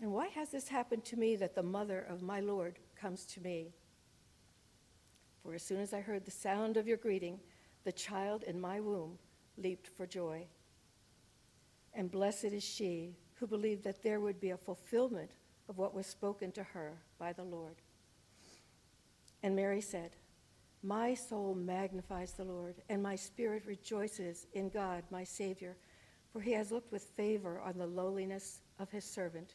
And why has this happened to me that the mother of my Lord comes to me? For as soon as I heard the sound of your greeting, the child in my womb leaped for joy. And blessed is she who believed that there would be a fulfillment of what was spoken to her by the Lord. And Mary said, My soul magnifies the Lord, and my spirit rejoices in God, my Savior, for he has looked with favor on the lowliness of his servant.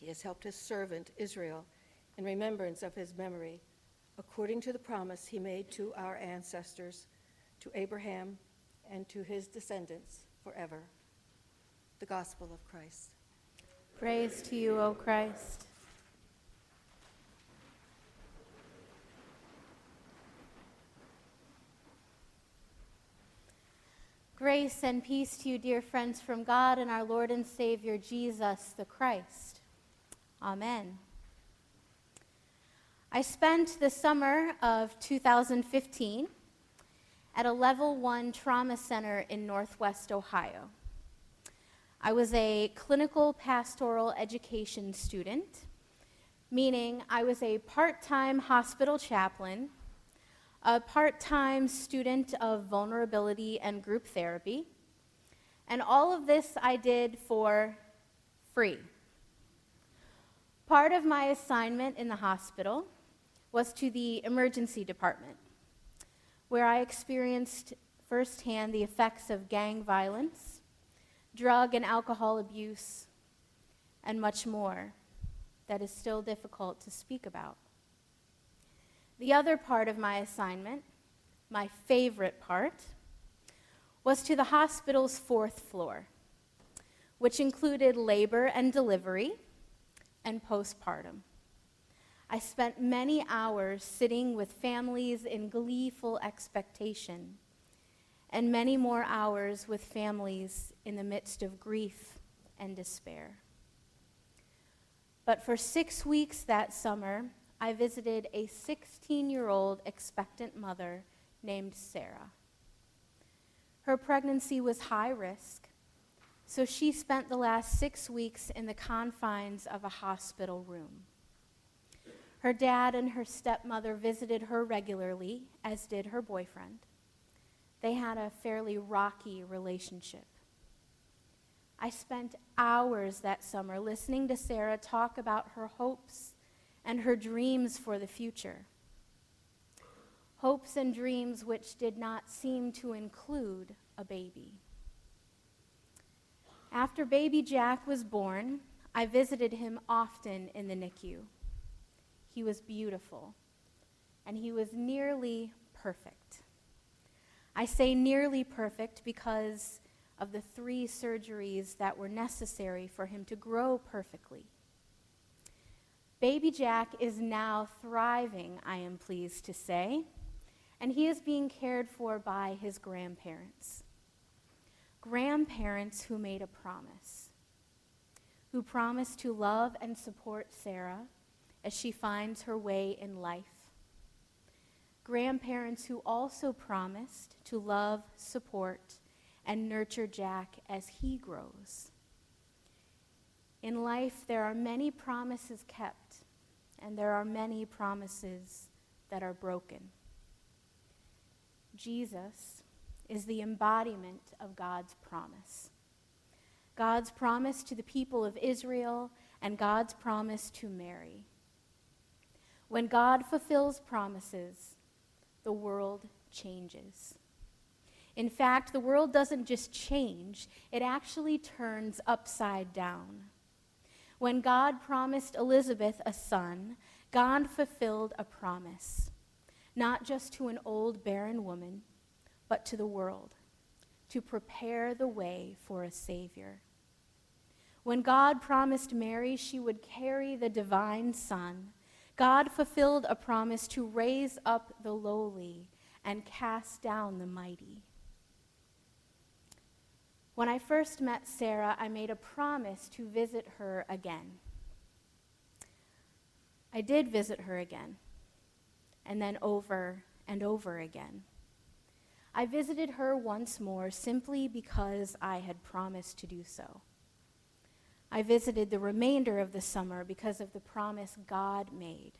He has helped his servant Israel in remembrance of his memory, according to the promise he made to our ancestors, to Abraham, and to his descendants forever. The Gospel of Christ. Praise to you, O Christ. Grace and peace to you, dear friends, from God and our Lord and Savior, Jesus the Christ. Amen. I spent the summer of 2015 at a level one trauma center in Northwest Ohio. I was a clinical pastoral education student, meaning I was a part time hospital chaplain, a part time student of vulnerability and group therapy, and all of this I did for free. Part of my assignment in the hospital was to the emergency department, where I experienced firsthand the effects of gang violence drug and alcohol abuse, and much more that is still difficult to speak about. The other part of my assignment, my favorite part, was to the hospital's fourth floor, which included labor and delivery and postpartum. I spent many hours sitting with families in gleeful expectation and many more hours with families in the midst of grief and despair. But for six weeks that summer, I visited a 16 year old expectant mother named Sarah. Her pregnancy was high risk, so she spent the last six weeks in the confines of a hospital room. Her dad and her stepmother visited her regularly, as did her boyfriend they had a fairly rocky relationship. I spent hours that summer listening to Sarah talk about her hopes and her dreams for the future. Hopes and dreams which did not seem to include a baby. After baby Jack was born, I visited him often in the NICU. He was beautiful, and he was nearly perfect. I say nearly perfect because of the three surgeries that were necessary for him to grow perfectly. Baby Jack is now thriving, I am pleased to say, and he is being cared for by his grandparents. Grandparents who made a promise, who promised to love and support Sarah as she finds her way in life grandparents who also promised to love, support, and nurture Jack as he grows. In life, there are many promises kept, and there are many promises that are broken. Jesus is the embodiment of God's promise. God's promise to the people of Israel and God's promise to Mary, When God fulfills promises, the world changes. In fact, the world doesn't just change, it actually turns upside down. When God promised Elizabeth a son, God fulfilled a promise, not just to an old barren woman, but to the world, to prepare the way for a Savior. When God promised Mary she would carry the divine Son, God fulfilled a promise to raise up the lowly and cast down the mighty. When I first met Sarah, I made a promise to visit her again. I did visit her again, and then over and over again. I visited her once more simply because I had promised to do so. I visited the remainder of the summer because of the promise God made.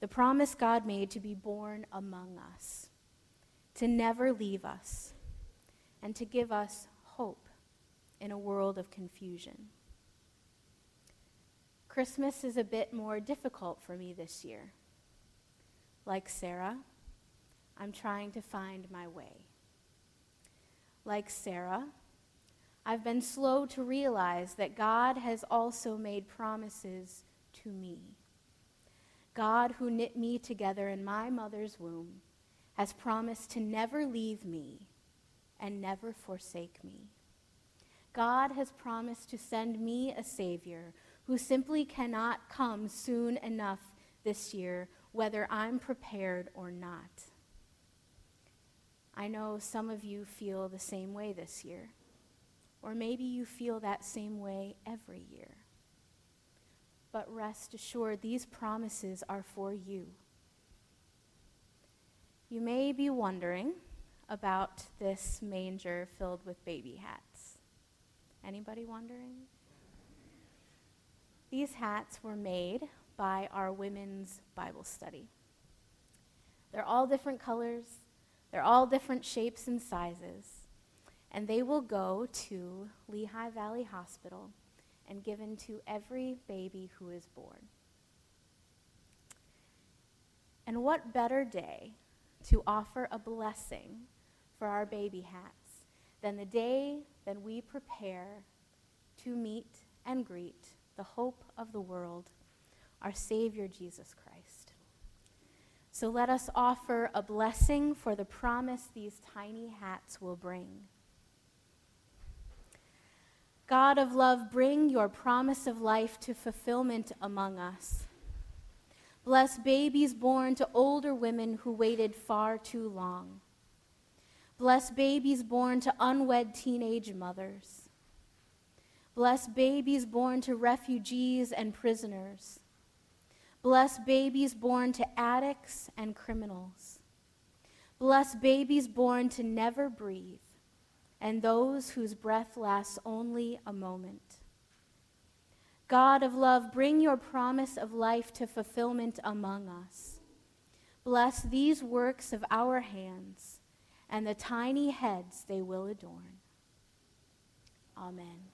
The promise God made to be born among us, to never leave us, and to give us hope in a world of confusion. Christmas is a bit more difficult for me this year. Like Sarah, I'm trying to find my way. Like Sarah, I've been slow to realize that God has also made promises to me. God, who knit me together in my mother's womb, has promised to never leave me and never forsake me. God has promised to send me a Savior who simply cannot come soon enough this year, whether I'm prepared or not. I know some of you feel the same way this year. Or maybe you feel that same way every year. But rest assured, these promises are for you. You may be wondering about this manger filled with baby hats. Anybody wondering? These hats were made by our women's Bible study. They're all different colors, they're all different shapes and sizes and they will go to Lehigh Valley Hospital and given to every baby who is born. And what better day to offer a blessing for our baby hats than the day that we prepare to meet and greet the hope of the world, our Savior Jesus Christ. So let us offer a blessing for the promise these tiny hats will bring. God of love, bring your promise of life to fulfillment among us. Bless babies born to older women who waited far too long. Bless babies born to unwed teenage mothers. Bless babies born to refugees and prisoners. Bless babies born to addicts and criminals. Bless babies born to never breathe and those whose breath lasts only a moment. God of love, bring your promise of life to fulfillment among us. Bless these works of our hands and the tiny heads they will adorn. Amen.